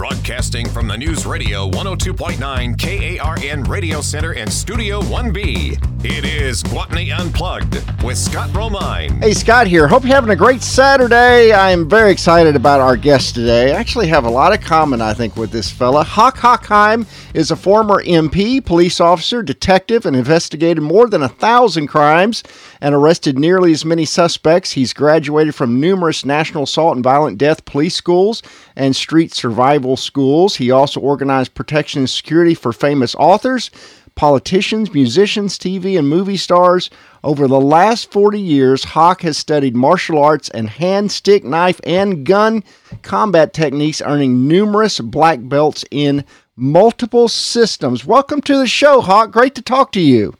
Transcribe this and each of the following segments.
Broadcasting from the News Radio 102.9 KARN Radio Center and Studio 1B. It is Gwatney Unplugged with Scott Romine. Hey, Scott here. Hope you're having a great Saturday. I'm very excited about our guest today. I actually have a lot of common, I think, with this fella. Hock Hochheim is a former MP, police officer, detective, and investigated more than a thousand crimes and arrested nearly as many suspects. He's graduated from numerous national assault and violent death police schools and street survival schools. He also organized protection and security for famous authors, politicians, musicians, TV and movie stars. Over the last 40 years, Hock has studied martial arts and hand, stick, knife, and gun combat techniques, earning numerous black belts in multiple systems. Welcome to the show, Hock. Great to talk to you.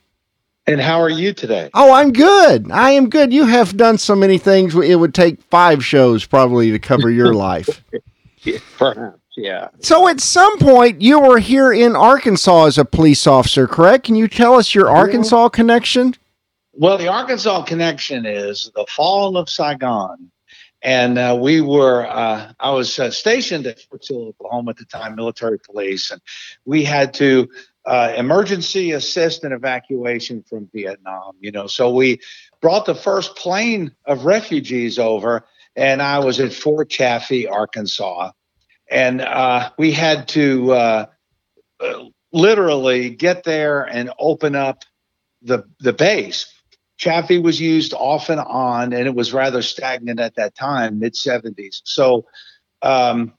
And how are you today? Oh, I'm good. I am good. You have done so many things. It would take five shows probably to cover your life. Perhaps, yeah. So, at some point, you were here in Arkansas as a police officer, correct? Can you tell us your Arkansas connection? Well, the Arkansas connection is the fall of Saigon. And uh, we were, uh, I was uh, stationed at Fort Sill, Oklahoma at the time, military police, and we had to uh, emergency assist and evacuation from Vietnam. You know, so we brought the first plane of refugees over, and I was at Fort Chaffee, Arkansas, and uh, we had to uh, literally get there and open up the the base. Chaffee was used off and on, and it was rather stagnant at that time, mid 70s. So, um,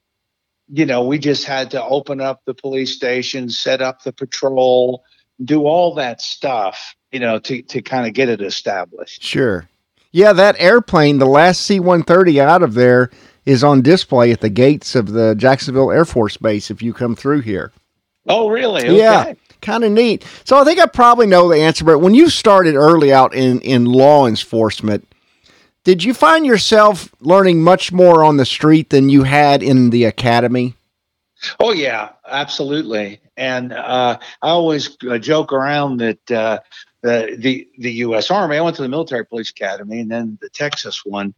you know, we just had to open up the police station, set up the patrol, do all that stuff, you know, to, to kind of get it established. Sure. Yeah, that airplane, the last C 130 out of there, is on display at the gates of the Jacksonville Air Force Base if you come through here. Oh, really? Okay. Yeah. Kind of neat. So I think I probably know the answer, but when you started early out in, in law enforcement, did you find yourself learning much more on the street than you had in the academy? Oh yeah, absolutely. And uh, I always uh, joke around that uh, the the the U.S. Army. I went to the Military Police Academy and then the Texas one,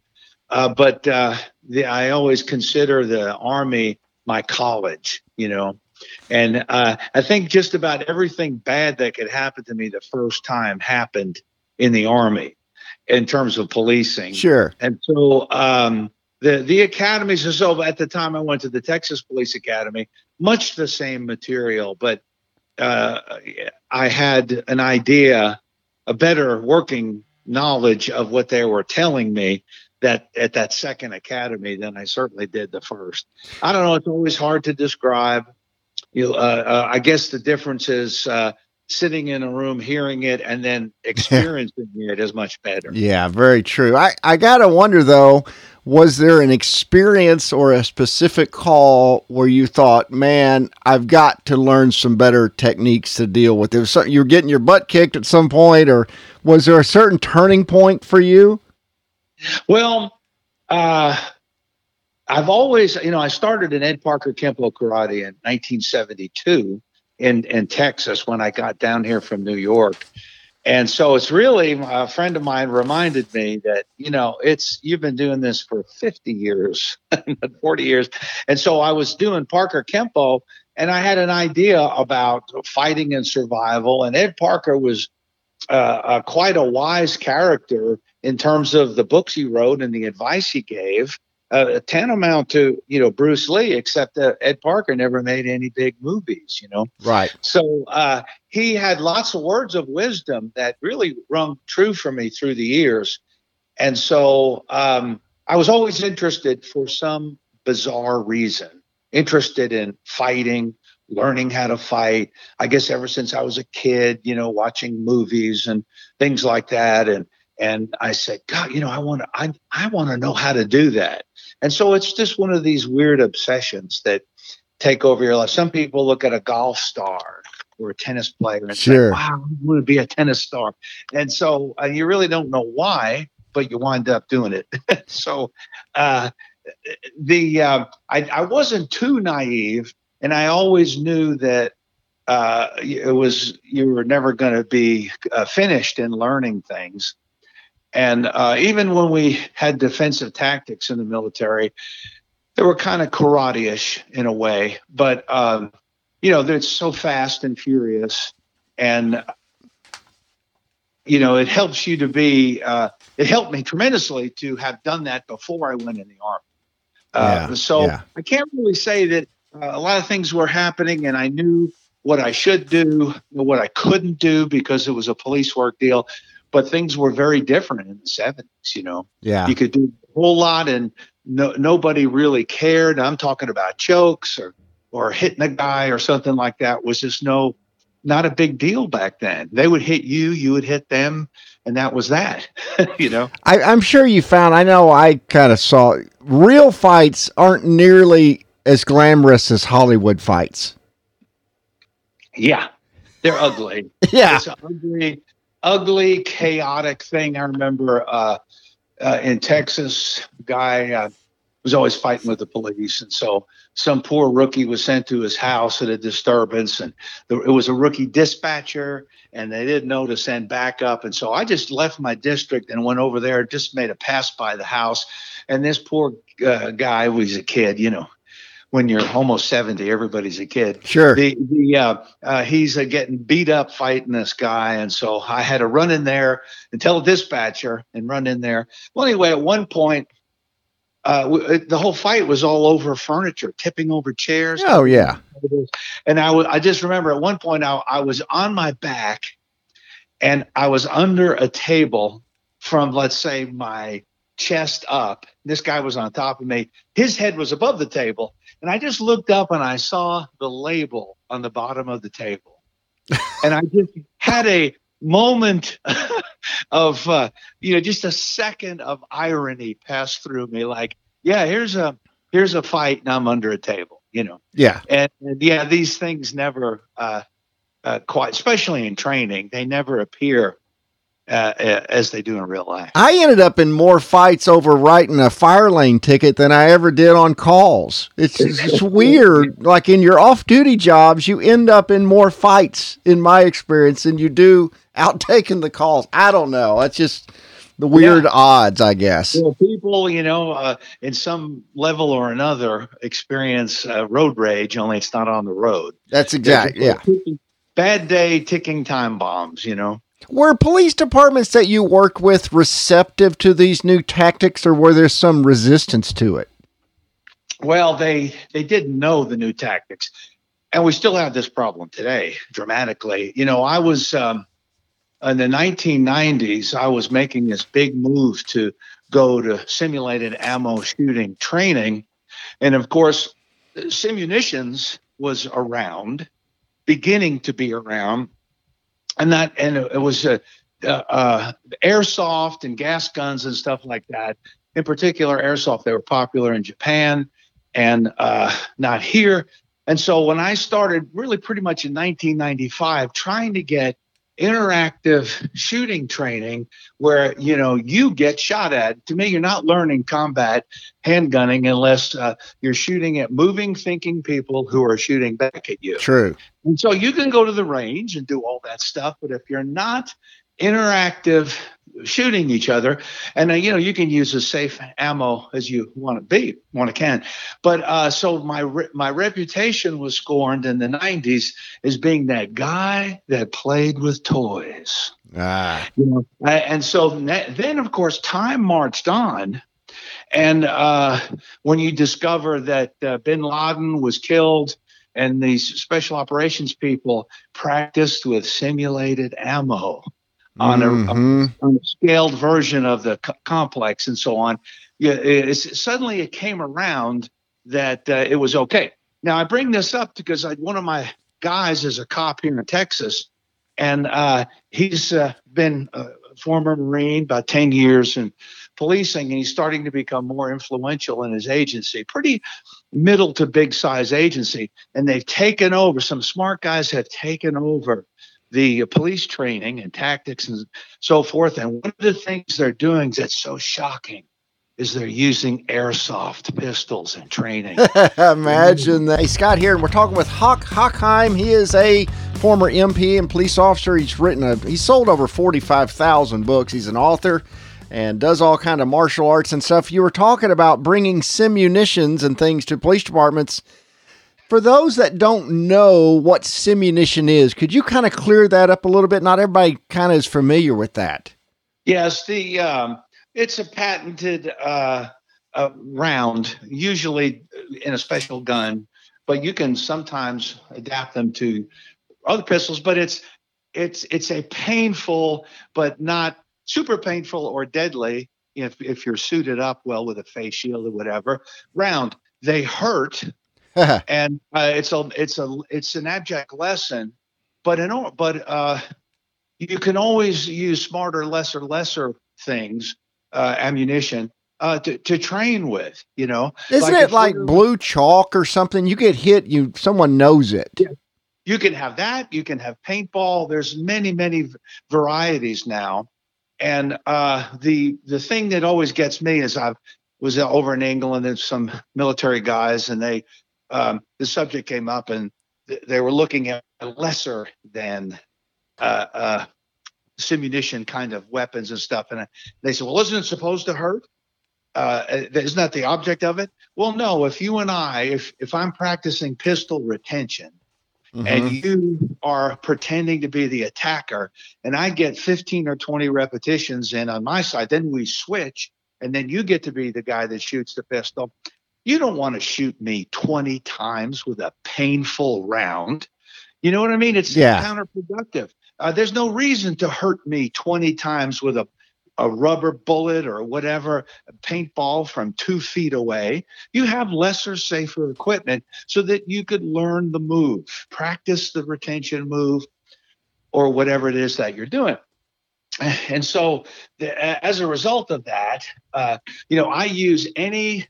uh, but uh, the, I always consider the Army my college. You know, and uh, I think just about everything bad that could happen to me the first time happened in the Army in terms of policing. Sure. And so um, the the academies, so at the time I went to the Texas Police Academy, much the same material, but uh, I had an idea, a better working knowledge of what they were telling me that at that second academy than I certainly did the first. I don't know. It's always hard to describe you uh, uh, I guess the difference is uh, sitting in a room, hearing it, and then experiencing it is much better. Yeah, very true. I, I got to wonder, though, was there an experience or a specific call where you thought, man, I've got to learn some better techniques to deal with it? Something, you're getting your butt kicked at some point, or was there a certain turning point for you? Well, uh, I've always, you know, I started in Ed Parker Kempo Karate in 1972 in in Texas when I got down here from New York. And so it's really a friend of mine reminded me that, you know, it's you've been doing this for 50 years, 40 years. And so I was doing Parker Kempo and I had an idea about fighting and survival. And Ed Parker was uh, uh, quite a wise character in terms of the books he wrote and the advice he gave uh, tantamount to you know Bruce Lee, except that Ed Parker never made any big movies, you know. Right. So uh, he had lots of words of wisdom that really rung true for me through the years, and so um, I was always interested for some bizarre reason, interested in fighting, learning how to fight. I guess ever since I was a kid, you know, watching movies and things like that, and and I said, God, you know, I want to, I, I want to know how to do that. And so it's just one of these weird obsessions that take over your life. Some people look at a golf star or a tennis player and sure. say, wow, I want to be a tennis star. And so uh, you really don't know why, but you wind up doing it. so uh, the uh, I, I wasn't too naive, and I always knew that uh, it was you were never going to be uh, finished in learning things. And uh, even when we had defensive tactics in the military, they were kind of karate-ish in a way, but um, you know, they're so fast and furious, and you know, it helps you to be. Uh, it helped me tremendously to have done that before I went in the army. Uh, Yeah, so yeah. I can't really say that uh, a lot of things were happening, and I knew what I should do, what I couldn't do because it was a police work deal. But things were very different in the seventies. You know, Yeah. you could do a whole lot, and no, nobody really cared. I'm talking about jokes or or hitting a guy or something like that was just no, not a big deal back then. They would hit you, you would hit them, and that was that. you know. I, I'm sure you found. I know I kind of saw real fights aren't nearly as glamorous as Hollywood fights. Yeah, they're ugly. Yeah. It's ugly, ugly, chaotic thing. I remember uh, uh, in Texas, guy uh, was always fighting with the police, and so some poor rookie was sent to his house at a disturbance, and it was a rookie dispatcher, and they didn't know to send backup, and so I just left my district and went over there, just made a pass by the house, and this poor uh, guy was a kid, you know. When you're almost 70, everybody's a kid Sure. the the uh, uh, he's uh, getting beat up fighting this guy, and so I had to run in there and tell a dispatcher and run in there. Well, anyway, at one point, uh, w- the whole fight was all over furniture, tipping over chairs. Oh yeah. And I I just remember at one point I, I was on my back, and I was under a table from let's say my chest up. This guy was on top of me. His head was above the table. And I just looked up and I saw the label on the bottom of the table. and I just had a moment of, uh, you know, just a second of irony pass through me. Like, yeah, here's a here's a fight, and I'm under a table. You know, Yeah. and, and yeah, these things never uh, uh, quite, especially in training, they never appear uh, uh, as they do in real life. I ended up in more fights over writing a fire lane ticket than I ever did on calls. It's, it's weird. Like in your off duty jobs, you end up in more fights, in my experience, than you do out taking the calls. I don't know. That's just the weird odds, I guess. Well, people, you know, uh, in some level or another, experience uh, road rage. Only it's not on the road. That's exactly, yeah. Bad day, ticking time bombs. You know. Were police departments that you work with receptive to these new tactics, or were there some resistance to it? Well, they they didn't know the new tactics, and we still have this problem today, dramatically. You know, I was um, in the 1990s. I was making this big move to go to simulated ammo shooting training, and of course, simunitions was around, beginning to be around, and that and it was uh, uh, uh, airsoft and gas guns and stuff like that. In particular, airsoft. They were popular in Japan and uh, not here. And so when I started, really pretty much in 1995, trying to get interactive shooting training where you know you get shot at to me you're not learning combat handgunning unless uh, you're shooting at moving thinking people who are shooting back at you True. and so you can go to the range and do all that stuff, but if you're not interactive shooting each other, and uh, you know you can use as safe ammo as you want to be, want to can. But uh, so my re- my reputation was scorned in the '90s as being that guy that played with toys. Ah, You know, and so then, of course, time marched on. And uh, when you discover that uh, bin Laden was killed and these special operations people practiced with simulated ammo on a, mhm. on a scaled version of the co- complex and so on, yeah, it's, suddenly it came around that uh, it was okay. Now, I bring this up because I, one of my guys is a cop here in Texas, and uh, he's uh, been a former Marine, about 10 years in policing, and he's starting to become more influential in his agency, pretty middle to big size agency. And they've taken over, some smart guys have taken over the police training and tactics and so forth. And one of the things they're doing that's so shocking is they're using airsoft pistols in training. Imagine that. Hey, Scott here, and we're talking with Hock Hochheim. He is a former MP and police officer. He's written a, he's sold over 45,000 books. He's an author and does all kind of martial arts and stuff. You were talking about bringing simunitions and things to police departments. For those that don't know what simunition is, could you kind of clear that up a little bit? Not everybody kind of is familiar with that. Yes, the um, it's a patented uh, uh, round, usually in a special gun, but you can sometimes adapt them to other pistols. But it's it's it's a painful, but not super painful or deadly if if you're suited up well with a face shield or whatever round. They hurt, and uh, it's a it's a it's an abject lesson. But in but uh, you can always use smarter, lesser, lesser things, uh, ammunition uh, to, to train with, you know. Isn't like it like blue chalk or something? You get hit, you someone knows it. Yeah. You can have that. You can have paintball. There's many, many varieties now. And uh, the the thing that always gets me is I was over in England and some military guys, and they um, the subject came up, and th- they were looking at lesser than uh, uh, simunition kind of weapons and stuff. And they said, well, isn't it supposed to hurt? Uh, isn't that the object of it? Well, no. If you and I, if if I'm practicing pistol retention, mm-hmm. and you are pretending to be the attacker, and I get 15 or 20 repetitions in on my side, then we switch, and then you get to be the guy that shoots the pistol. You don't want to shoot me 20 times with a painful round. You know what I mean? It's yeah. counterproductive. Uh, there's no reason to hurt me 20 times with a, a rubber bullet or whatever, paintball from two feet away. You have lesser, safer equipment so that you could learn the move, practice the retention move, or whatever it is that you're doing. And so, the, as a result of that, uh, you know, I use any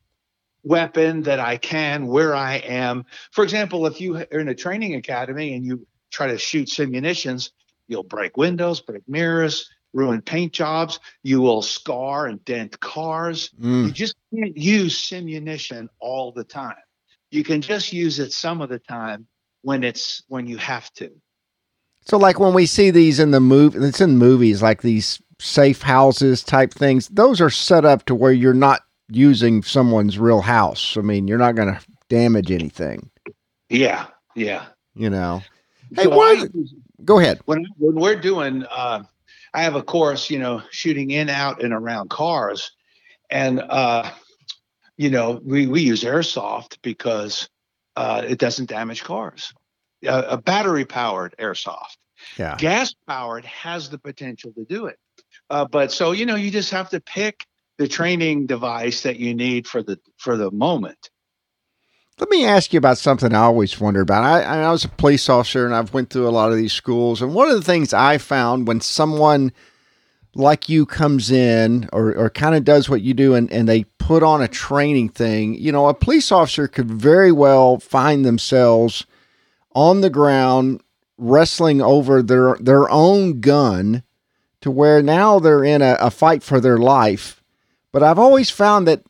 weapon that I can where I am. For example, if you are in a training academy and you try to shoot simunitions, You'll break windows, break mirrors, ruin paint jobs. You will scar and dent cars. Mm. You just can't use simunition all the time. You can just use it some of the time when it's when you have to. So, like when we see these in the movie, it's in movies, like these safe houses type things. Those are set up to where you're not using someone's real house. I mean, you're not going to damage anything. Yeah, yeah. You know. Hey, so what? Go ahead. When when we're doing, uh, I have a course, you know, shooting in, out, and around cars, and uh, you know, we we use airsoft because uh, it doesn't damage cars. a battery powered airsoft. Yeah. Gas powered has the potential to do it, uh, but so you know, you just have to pick the training device that you need for the for the moment. Let me ask you about something I always wonder about. I, I was a police officer and I've went through a lot of these schools, and one of the things I found when someone like you comes in or, or kind of does what you do and, and they put on a training thing, you know, a police officer could very well find themselves on the ground wrestling over their their own gun to where now they're in a, a fight for their life. But I've always found that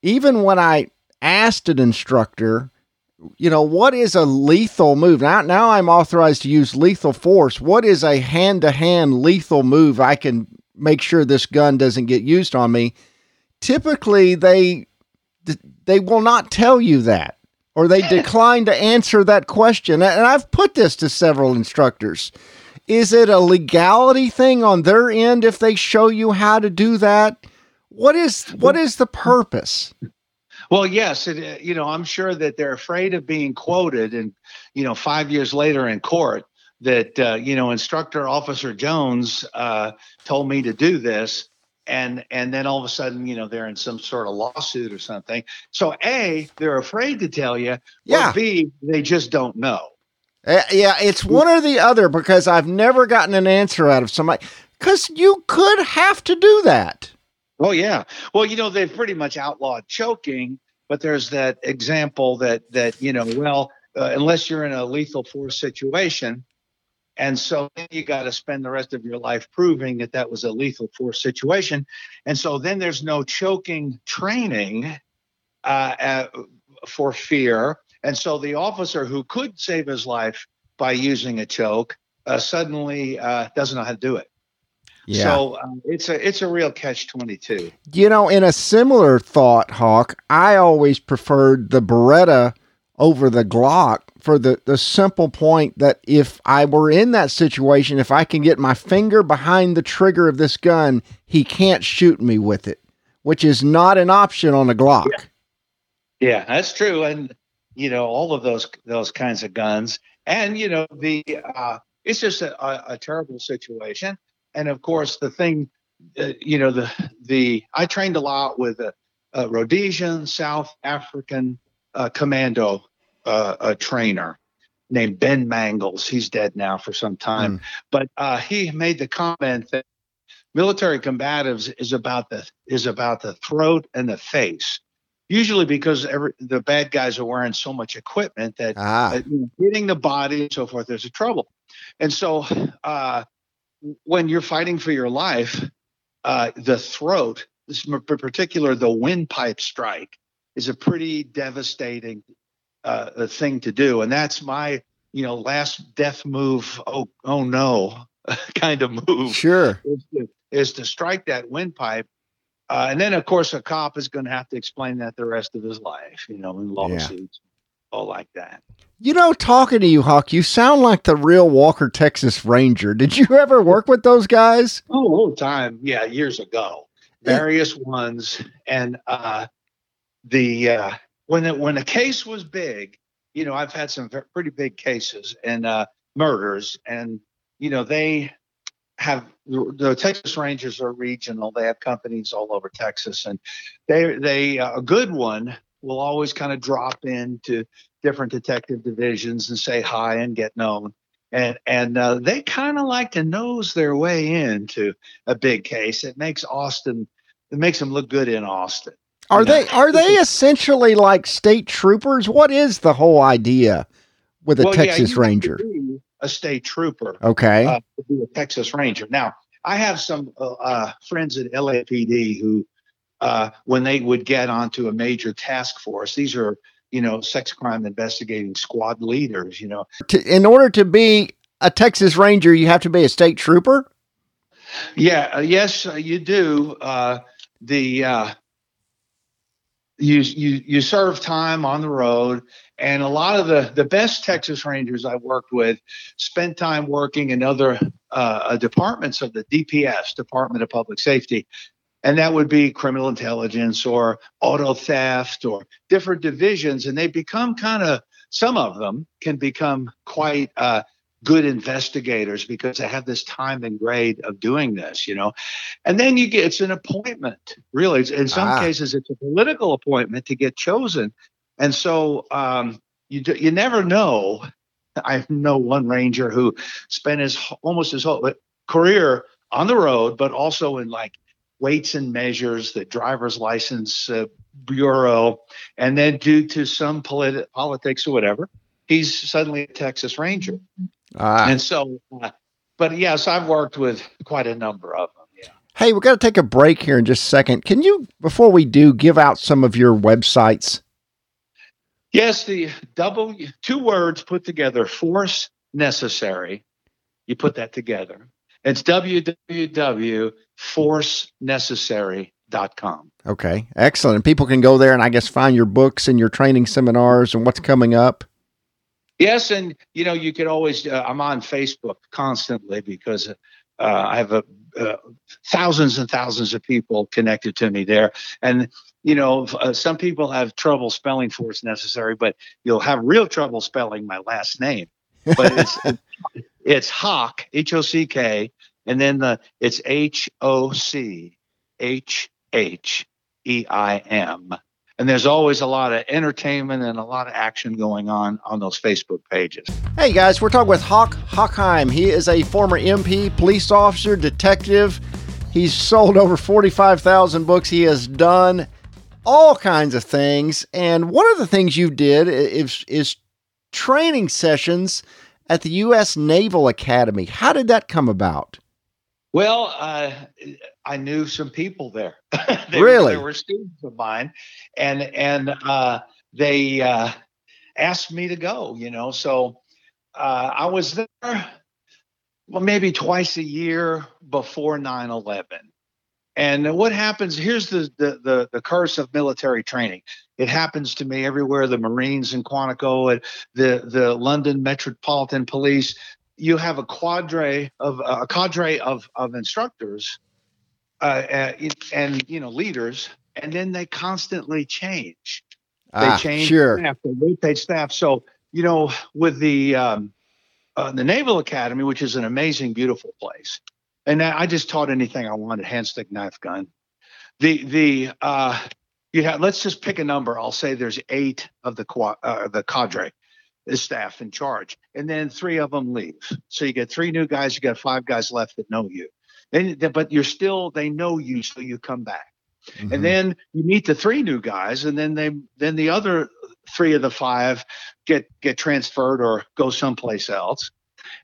even when I asked an instructor, you know, what is a lethal move? Now, now I'm authorized to use lethal force. What is a hand to hand lethal move? I can make sure this gun doesn't get used on me. Typically, they they will not tell you that, or they decline to answer that question. And I've put this to several instructors. Is it a legality thing on their end if they show you how to do that? What is what is the purpose? Well, yes, it, uh, you know, I'm sure that they're afraid of being quoted, and you know, five years later in court, that uh, you know, instructor officer Jones uh, told me to do this, and and then all of a sudden, you know, they're in some sort of lawsuit or something. So, a, they're afraid to tell you. Yeah. b, they just don't know. Uh, yeah, it's one or the other because I've never gotten an answer out of somebody. Because you could have to do that. Oh yeah. Well, you know, they've pretty much outlawed choking, but there's that example that that you know, well, uh, unless you're in a lethal force situation, and so you got to spend the rest of your life proving that that was a lethal force situation, and so then there's no choking training uh, uh, for fear, and so the officer who could save his life by using a choke uh, suddenly uh, doesn't know how to do it. Yeah. So um, it's a it's a real catch twenty two. You know, in a similar thought, Hock, I always preferred the Beretta over the Glock for the, the simple point that if I were in that situation, if I can get my finger behind the trigger of this gun, he can't shoot me with it, which is not an option on a Glock. Yeah, yeah that's true. And, you know, all of those those kinds of guns. And, you know, the uh, it's just a, a, a terrible situation. And of course, the thing, uh, you know, the the I trained a lot with a, a Rhodesian, South African uh, commando uh, a trainer named Ben Mangles. He's dead now for some time, mm. but uh, he made the comment that military combatives is about the is about the throat and the face. Usually, because every, the bad guys are wearing so much equipment that ah. uh, hitting the body and so forth, there's a trouble. And so, uh, when you're fighting for your life, uh, the throat, in particular the windpipe strike, is a pretty devastating uh, thing to do, and that's my you know last death move. Oh oh no, kind of move. Sure, is to, is to strike that windpipe. Uh, and then, of course, a cop is going to have to explain that the rest of his life, you know, in lawsuits. All like that. You know, talking to you, Hock, you sound like the real Walker, Texas Ranger. Did you ever work with those guys? Oh, a all time. Yeah, years ago. Various ones. And uh, the uh, when it, when a case was big, you know, I've had some pretty big cases and uh, murders, and you know, they have the Texas Rangers are regional. They have companies all over Texas, and they they uh, a good one will always kind of drop into different detective divisions and say hi and get known. And and uh, they kind of like to nose their way into a big case. It makes Austin, it makes them look good in Austin. Are they are they essentially like state troopers? What is the whole idea with a well, Texas yeah, Ranger? a state trooper. Okay. Uh, to be a Texas Ranger. Now, I have some uh, uh friends at LAPD who, uh, when they would get onto a major task force, these are you know sex crime investigating squad leaders. You know, in order to be a Texas Ranger, you have to be a state trooper. Yeah. Uh, yes, you do. the you you you serve time on the road and a lot of the the best texas rangers i worked with spent time working in other uh, departments of the dps department of public safety and that would be criminal intelligence or auto theft or different divisions and they become kind of some of them can become quite uh, good investigators because they have this time and grade of doing this, you know. And then you get it's an appointment, really. In some ah. cases, it's a political appointment to get chosen. And so um, you you never know. I know one ranger who spent his almost his whole career on the road, but also in like weights and measures, the driver's license uh, bureau, and then due to some politi- politics or whatever, he's suddenly a Texas Ranger. Ah. And so, uh, but yes, I've worked with quite a number of them. Yeah. Hey, we're going to take a break here in just a second. Can you, before we do, give out some of your websites? Yes, the double two words put together, force necessary. You put that together. It's www.forcenecessary.com. Okay, excellent. People can go there and I guess find your books and your training seminars and what's coming up. Yes, and you know you can always. Uh, I'm on Facebook constantly because uh, I have a, uh, thousands and thousands of people connected to me there, and you know uh, some people have trouble spelling force necessary, but you'll have real trouble spelling my last name. But it's it's Hock H O C K, and then the it's H O C H H E I M and there's always a lot of entertainment and a lot of action going on on those Facebook pages. Hey guys, we're talking with Hock Hochheim. He is a former MP, police officer, detective. He's sold over 45,000 books. He has done all kinds of things. And one of the things you did is, is training sessions at the U.S. Naval Academy. How did that come about? Well, uh, I knew some people there. they really, they were students of mine, and and uh, they uh, asked me to go. You know, so uh, I was there well, maybe twice a year before 9 11. And what happens here's the, the, the, the, curse of military training. It happens to me everywhere the Marines in Quantico, and the, the London Metropolitan Police. You have a cadre of a cadre of, of instructors uh, and, and you know leaders, and then they constantly change. They ah, change sure. staff, they rotate staff. So you know, with the um, uh, the Naval Academy, which is an amazing, beautiful place, and I just taught anything I wanted: hand stick, knife gun. The the uh, you have let's just pick a number. I'll say there's eight of the uh, the cadre, the staff in charge, and then three of them leave. So you get three new guys. You got five guys left that know you. And, but you're still they know you, so you come back. Mm-hmm. And then you meet the three new guys, and then they then the other three of the five get get transferred or go someplace else.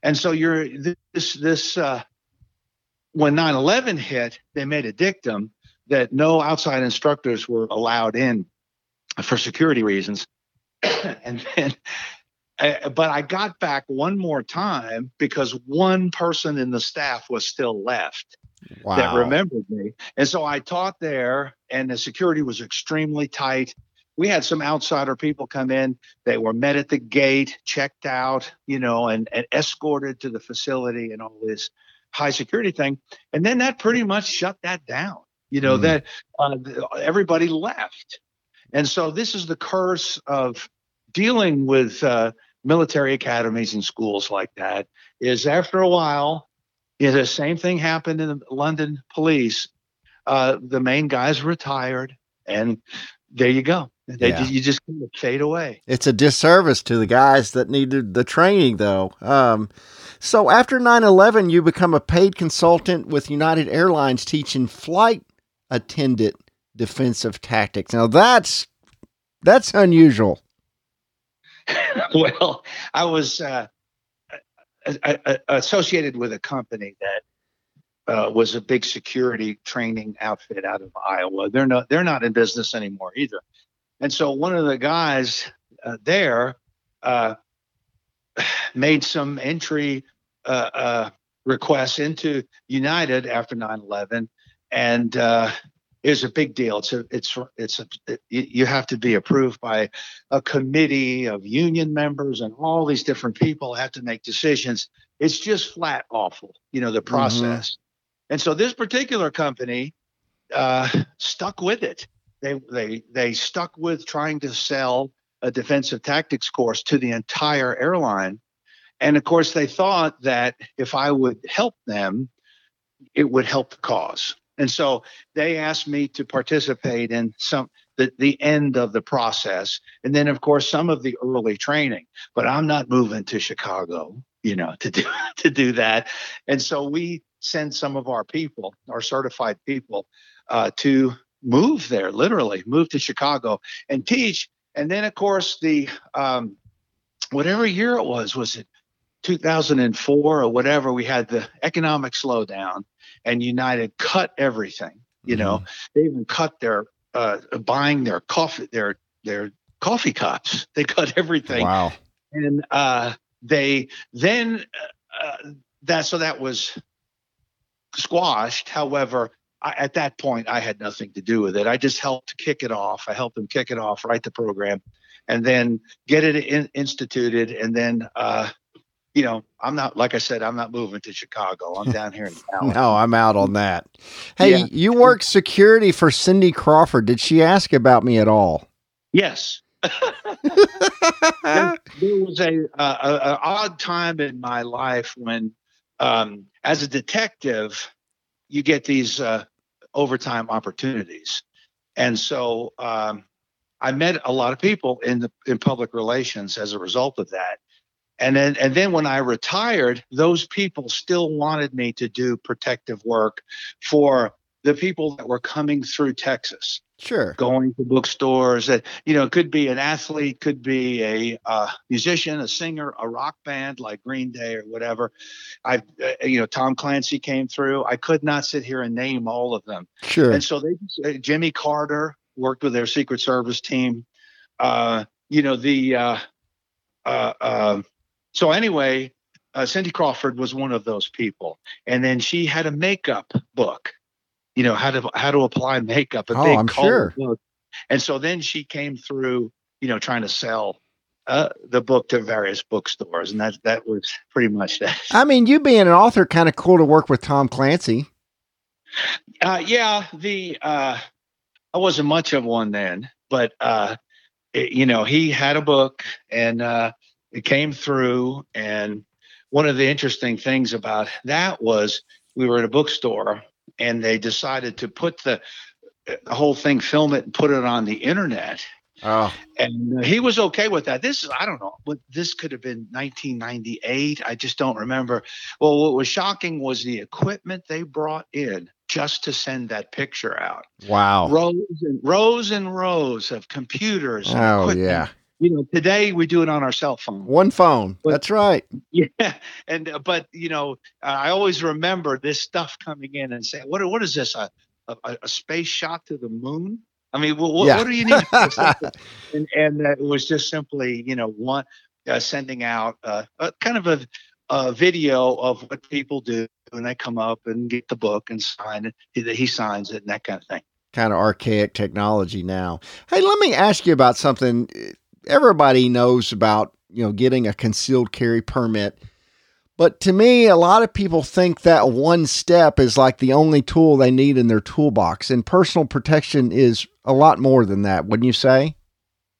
And so you're this this uh, when 9/11 hit, they made a dictum that no outside instructors were allowed in for security reasons. and then uh, but I got back one more time because one person in the staff was still left wow. that remembered me. And so I taught there, and the security was extremely tight. We had some outsider people come in. They were met at the gate, checked out, you know, and, and escorted to the facility and all this high security thing. And then that pretty much shut that down. You know, mm. that uh, everybody left. And so this is the curse of dealing with uh, military academies and schools like that is after a while, you know, the same thing happened in the London police. Uh, the main guys retired, and there you go. They yeah. you just kind of fade away. It's a disservice to the guys that needed the training, though. Um, so after 9/11, you become a paid consultant with United Airlines, teaching flight attendant defensive tactics. Now that's that's unusual. well, I was uh, associated with a company that uh, was a big security training outfit out of Iowa. They're not they're not in business anymore either. And so one of the guys uh, there uh, made some entry uh, uh, requests into United after 9/11, and is a big deal. It's a, it's it's a, it, you have to be approved by a committee of union members and all these different people have to make decisions. It's just flat awful, you know, the mm-hmm. process. Mm-hmm. And so this particular company uh, stuck with it. They they they stuck with trying to sell a defensive tactics course to the entire airline. And of course, they thought that if I would help them, it would help the cause. And so they asked me to participate in some the, the end of the process. And then of course some of the early training. But I'm not moving to Chicago, you know, to do to do that. And so we send some of our people, our certified people, uh, to move there, literally move to Chicago and teach. And then of course the um, whatever year it was, was it 2004 or whatever, we had the economic slowdown and United cut everything. You know, mm-hmm. they even cut their uh, buying their coffee their their coffee cups. They cut everything. Wow. And uh, they then uh, that so that was squashed. However, I, at that point, I had nothing to do with it. I just helped kick it off. I helped them kick it off, write the program, and then get it in, instituted, and then uh, you know, I'm not like I said, I'm not moving to Chicago. I'm down here in Dallas. no, I'm out on that. Hey, yeah. you work security for Cindy Crawford. Did she ask about me at all? Yes. there, there, was a, a, a, odd time in my life when, um, as a detective, you get these uh, overtime opportunities, and so um, I met a lot of people in the in public relations as a result of that and then and then when I retired, those people still wanted me to do protective work for the people that were coming through Texas. Sure. Going to bookstores that you know it could be an athlete, could be a uh, musician, a singer, a rock band like Green Day or whatever. I, uh, you know, Tom Clancy came through. I could not sit here and name all of them. Sure. And so they, uh, Jimmy Carter worked with their Secret Service team. Uh, you know the uh, uh, um, so anyway, uh, Cindy Crawford was one of those people, and then she had a makeup book, you know how to how to apply makeup. A Oh, big I'm sure. book. And so then she came through, you know, trying to sell uh, the book to various bookstores, and that that was pretty much that. I mean, you being an author, kind of cool to work with Tom Clancy. Uh, yeah, the uh, I wasn't much of one then, but uh, it- you know, he had a book and uh, it came through. And one of the interesting things about that was we were at a bookstore and they decided to put the, the whole thing, film it, and put it on the internet. Oh, And he was okay with that. This is, I don't know, but this could have been 1998. I just don't remember. Well, what was shocking was the equipment they brought in just to send that picture out. wow. Rows and rows and rows of computers. Oh, yeah. You know, today we do it on our cell phone. One phone. But- That's right. Yeah, and uh, but you know, I always remember this stuff coming in and saying, "What what is this? A a, a space shot to the moon?" I mean, well, what, Yeah. what do you need? for this stuff? and and uh, it was just simply, you know, one uh, sending out uh, a kind of a, a video of what people do, and they come up and get the book and sign it. He, he signs it and that kind of thing. kind of archaic technology now. Hey, let me ask you about something. Everybody knows about, you know, getting a concealed carry permit. But to me, a lot of people think that one step is like the only tool they need in their toolbox. And personal protection is a lot more than that, wouldn't you say?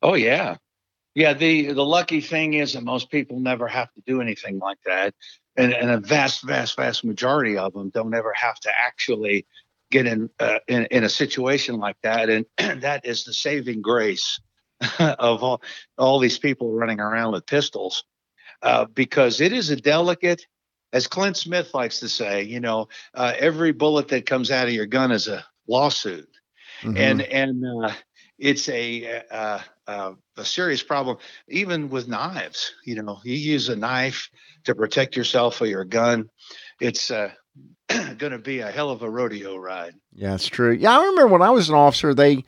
Oh yeah, yeah. The the lucky thing is that most people never have to do anything like that, and and a vast, vast, vast majority of them don't ever have to actually get in uh, in, in a situation like that, and that is the saving grace of all all these people running around with pistols, uh, because it is a delicate. As Clint Smith likes to say, you know, uh, every bullet that comes out of your gun is a lawsuit Mhm. and and uh, it's a uh, uh, a serious problem even with knives you know you use a knife to protect yourself or your gun it's uh, going to be a hell of a rodeo ride Yeah, it's true. Yeah, I remember when I was an officer, they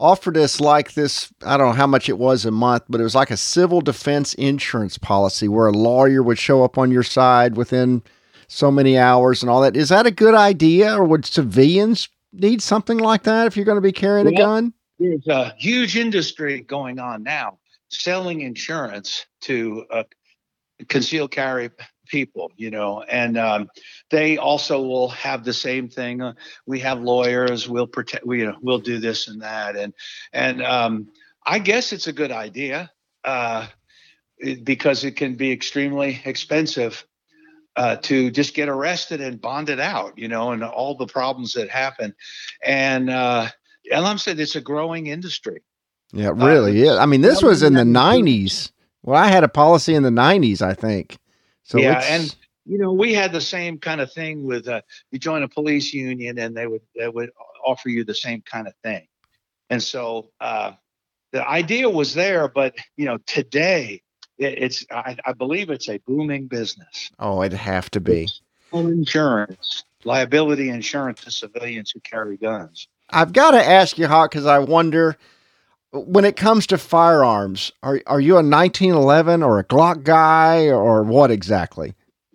offered us like this. I don't know how much it was a month, but it was like a civil defense insurance policy where a lawyer would show up on your side within so many hours and all that. Is that a good idea, or would civilians need something like that if you're going to be carrying a gun? there's a huge industry going on now selling insurance to uh, concealed carry people you know and um, they also will have the same thing uh, we have lawyers we'll protect we you know we'll do this and that and and um, i guess it's a good idea uh, it- because it can be extremely expensive uh, to just get arrested and bonded out, you know, and all the problems that happen. And uh, and I'm saying it's a growing industry. Yeah, really is. I mean, this was in the '90s. Well, I had a policy in the '90s, I think. So Yeah, and you know, we had the same kind of thing with uh, you join a police union and they would they would offer you the same kind of thing. And so uh, the idea was there, but you know, today it, it's I, I believe it's a booming business. oh, it'd have to be. Home insurance, liability insurance to civilians who carry guns. I've got to ask you, Hock, because I wonder when it comes to firearms, are are you a 1911 or a Glock guy or what exactly?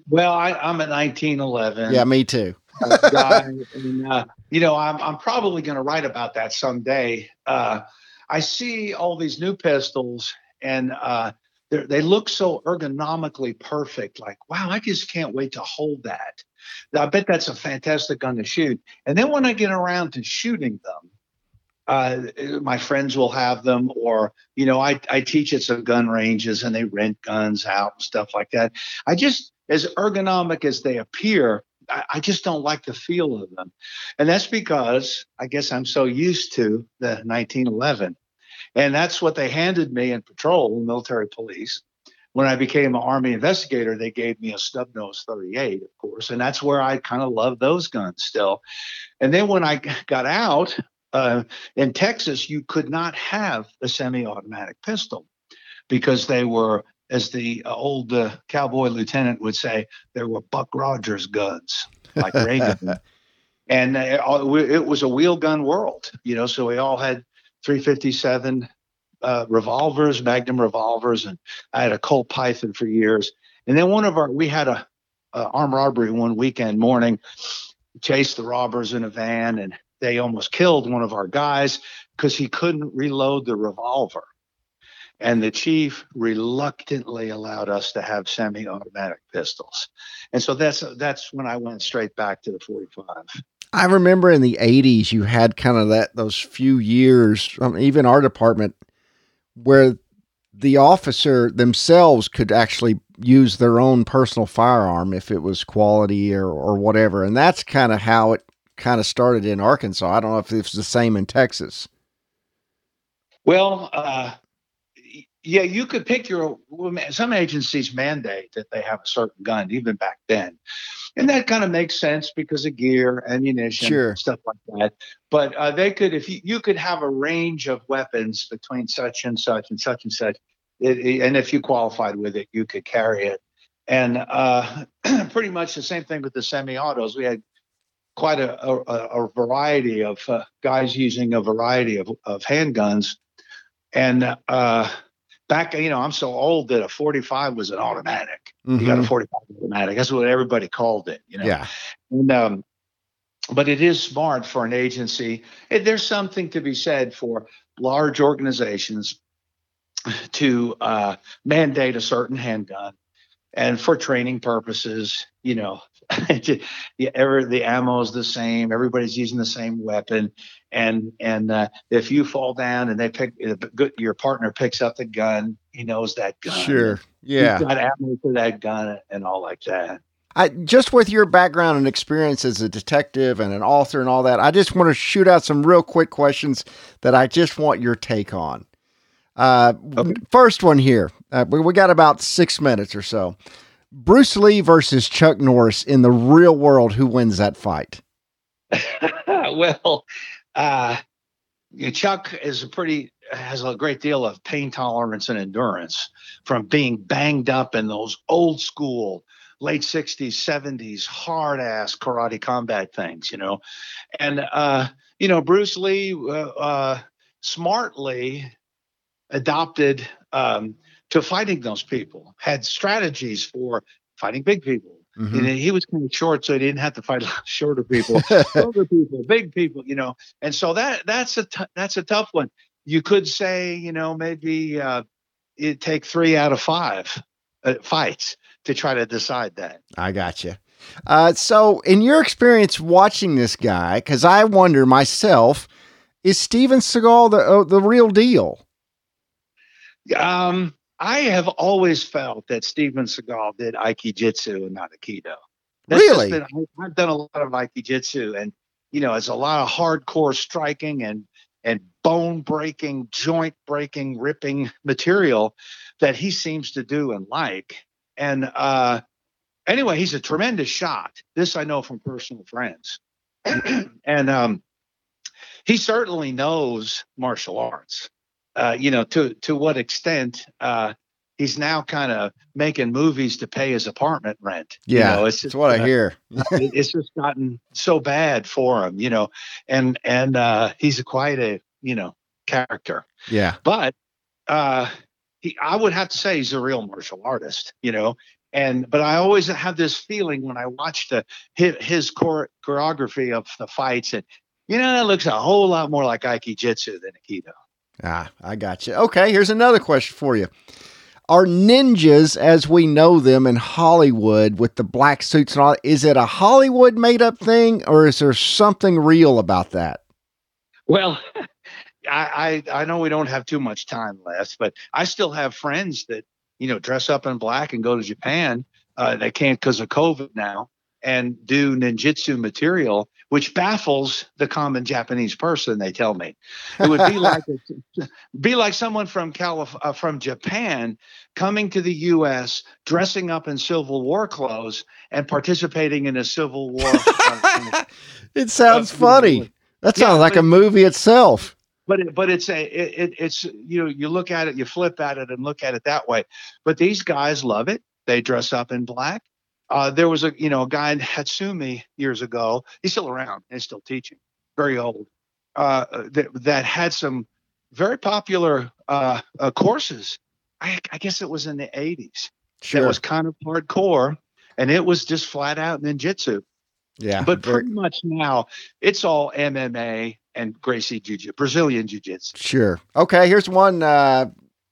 Well, I, I'm a 1911 Yeah, me too. guy, and uh, you know, I'm I'm probably going to write about that someday. Uh, I see all these new pistols, and uh, they look so ergonomically perfect. Like, wow, I just can't wait to hold that. I bet that's a fantastic gun to shoot. And then when I get around to shooting them, uh, my friends will have them, or you know, I I teach at some gun ranges, and they rent guns out and stuff like that. I just as ergonomic as they appear, I, I just don't like the feel of them. And that's because I guess I'm so used to the 1911. And that's what they handed me in patrol, military police. When I became an Army investigator, they gave me a stub nose 38, of course. And that's where I kind of love those guns still. And then when I got out uh, in Texas, you could not have a semi automatic pistol because they were, as the uh, old uh, cowboy lieutenant would say, they were Buck Rogers guns, like Reagan. and uh, it was a wheel gun world, you know. So we all had 357 uh, revolvers, Magnum revolvers, and I had a Colt Python for years. And then one of our, we had a, a armed robbery one weekend morning, chased the robbers in a van, and they almost killed one of our guys because he couldn't reload the revolver. And the chief reluctantly allowed us to have semi-automatic pistols, and so that's that's when I went straight back to the 45. I remember in the 80s, you had kind of that, those few years, um, even our department, where the officer themselves could actually use their own personal firearm if it was quality or, or whatever. And that's kind of how it kind of started in Arkansas. I don't know if it's the same in Texas. Well, uh, yeah, you could pick your. Some agencies mandate that they have a certain gun, even back then, and that kind of makes sense because of gear, ammunition, sure. stuff like that. But uh, they could, if you, you could have a range of weapons between such and such and such and such, it, it, and if you qualified with it, you could carry it. And uh, pretty much the same thing with the semi-autos. We had quite a, a, a variety of uh, guys using a variety of, of handguns, and uh, back, you know, I'm so old that a 45 was an automatic. Mm-hmm. You got a mm-hmm. 45 automatic. That's what everybody called it, you know. Yeah. And um, but it is smart for an agency. It, there's something to be said for large organizations to uh, mandate a certain handgun and for training purposes, you know, yeah, every, the ammo is the same. Everybody's using the same weapon, and and uh, if you fall down and they pick your partner picks up the gun, he knows that gun. Sure, yeah, got ammo for that gun and all like that. I just with your background and experience as a detective and an author and all that, I just want to shoot out some real quick questions that I just want your take on. Uh, okay. First one here. Uh, we, we got about six minutes or so. Bruce Lee versus Chuck Norris in the real world. Who wins that fight? well, uh, Chuck is a pretty has a great deal of pain tolerance and endurance from being banged up in those old school late 60s 70s hard ass karate combat things you know and uh you know bruce lee uh, uh smartly adopted um to fighting those people, had strategies for fighting big people. Mm-hmm. And he was kind of short, so he didn't have to fight shorter people, older people, big people, you know. And so that that's a t- that's a tough one. You could say, you know, maybe uh, it take three out of five uh, fights to try to decide that. I got you. Uh, so, in your experience watching this guy, because I wonder myself, is Steven Seagal the uh, the real deal? Um, I have always felt that Steven Seagal did Aikijitsu and not Aikido. That's really? Been, I've done a lot of Aikijitsu, and you know, it's a lot of hardcore striking and and bone breaking, joint breaking, ripping material that he seems to do and like. And uh, anyway, he's a tremendous shot. This I know from personal friends, and um, he certainly knows martial arts uh, you know, to to what extent uh, he's now kind of making movies to pay his apartment rent. Yeah, you know, it's just, what I hear. it's just gotten so bad for him, you know, and and uh, he's quite a you know character. Yeah, but uh, he, I would have to say he's a real martial artist, you know. And but I always have this feeling when I watch the his, his choreography of the fights, and you know, that looks a whole lot more like Aikijitsu than Aikido. Ah, I got you. Okay, here's another question for you. Are ninjas as we know them in Hollywood with the black suits and all, is it a Hollywood made up thing or is there something real about that? Well, I, I, I know we don't have too much time left, but I still have friends that, you know, dress up in black and go to Japan. Uh, they can't because of COVID now and do ninjutsu material, which baffles the common Japanese person. They tell me it would be like be like someone from Calif- uh, from Japan coming to the U.S. dressing up in Civil War clothes and participating in a Civil War. Uh, it sounds uh, funny. That sounds yeah, like a movie itself. But it, but it's a it, it's you know you look at it you flip at it and look at it that way. But these guys love it. They dress up in black uh, there was a you know a guy in Hatsumi years ago. He's still around and still teaching. Very old. Uh, that that had some very popular uh, uh courses. I, I, guess it was in the 80s. Sure. that was kind of hardcore, and it was just flat out ninjutsu. yeah. But very- pretty much now it's all MMA and Gracie Jiu-Jitsu, Brazilian Jiu-Jitsu. Sure. Okay, here's one. Uh,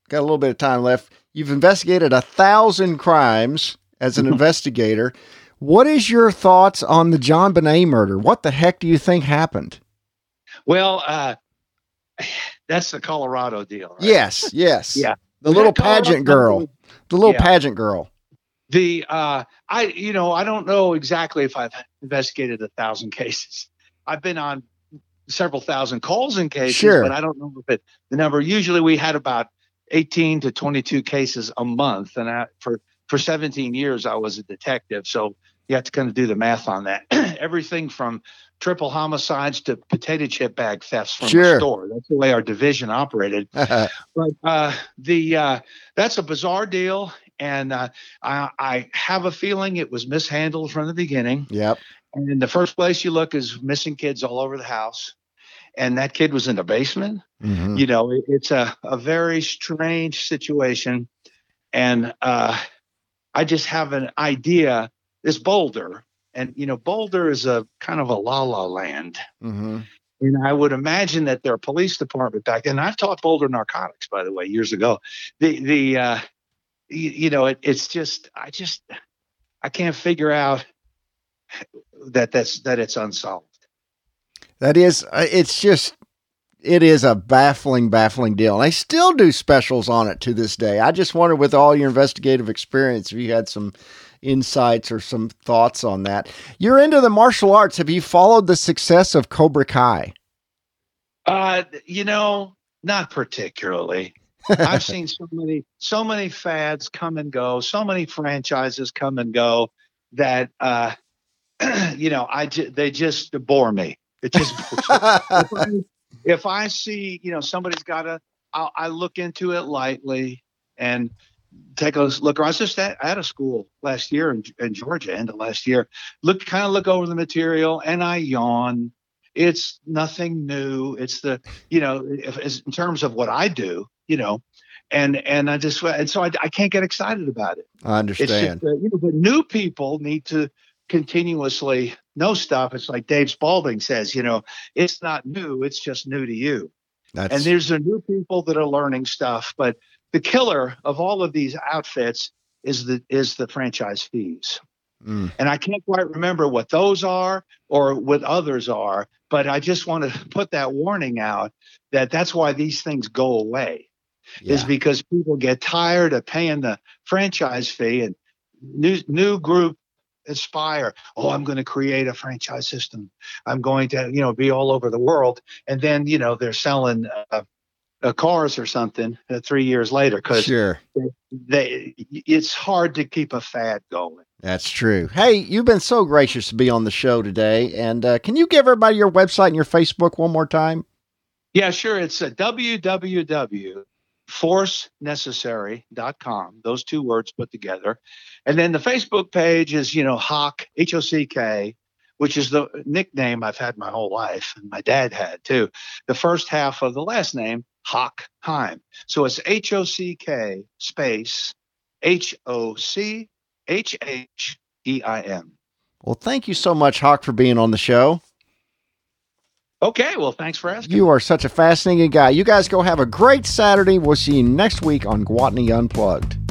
got a little bit of time left. You've investigated a thousand crimes as an investigator. What is your thoughts on the JonBenét murder? What the heck do you think happened? Well, uh, that's the Colorado deal. Right? Yes, yes. Yeah. The little pageant girl. The little Yeah. pageant girl. The uh, I you know I don't know exactly if I've investigated a thousand cases. I've been on several thousand calls and cases, Sure. but I don't know if it the number. Usually we had about eighteen to twenty-two cases a month, and I, for for seventeen years I was a detective, so you have to kind of do the math on that. Everything from triple homicides to potato chip bag thefts from Sure. a store. That's the way our division operated. But uh, the uh, that's a bizarre deal, and uh, I, I have a feeling it was mishandled from the beginning. yep. And in the first place you look is missing kids all over the house, and that kid was in the basement. Mhm. You know, it, it's a a very strange situation, and uh, I just have an idea. This Boulder, and you know, Boulder is a kind of a la la land. Mhm. And I would imagine that their police department back then, I've taught Boulder narcotics, by the way, years ago. The, the, uh, you, you know, it, it's just, I just, I can't figure out that that's, that it's unsolved. That is, it's just, it is a baffling, baffling deal. And they still do specials on it to this day. I just wonder, with all your investigative experience, if you had some insights or some thoughts on that. You're into the martial arts. Have you followed the success of Cobra Kai? Uh, you know, not particularly. I've seen so many, so many fads come and go, so many franchises come and go that, uh, you know, I ju- they just bore me. It just bores me. if, I, see, you know, somebody's got a, I'll, I look into it lightly and take a look. around. I was just at, at a school last year in, in Georgia, end of last year. Look, kind of look over the material, and I yawn. It's nothing new. It's the, you know, if, in terms of what I do, you know, and and I just and so I, I can't get excited about it. I It's understand. just, uh, you know, but new people need to continuously know stuff. It's like Dave Spaulding says, you know, it's not new, it's just new to you. That's, And there's the new people that are learning stuff, but the killer of all of these outfits is the is the franchise fees. mm, And I can't quite remember what those are or what others are, but I just want to put that warning out that that's why these things go away is because people get tired of paying the franchise fee and new new group aspire oh i'm going to create a franchise system i'm going to you know be all over the world and then you know they're selling uh, uh, cars or something uh, three years later because Sure. they it's hard to keep a fad going That's true. Hey, you've been so gracious to be on the show today. And uh, can you give everybody your website and your Facebook one more time? yeah sure it's a www forcenecessary.com those two words put together. And then the facebook page is you know Hock h-o-c-k which is the nickname i've had my whole life and my dad had too. The first half of the last name hawk heim. So it's h-o-c-k space h-o-c-h-h-e-i-m Well, thank you so much, Hock, for being on the show. Okay well thanks for asking You are such a fascinating guy. You guys go have a great Saturday. We'll see you next week on Guatney Unplugged.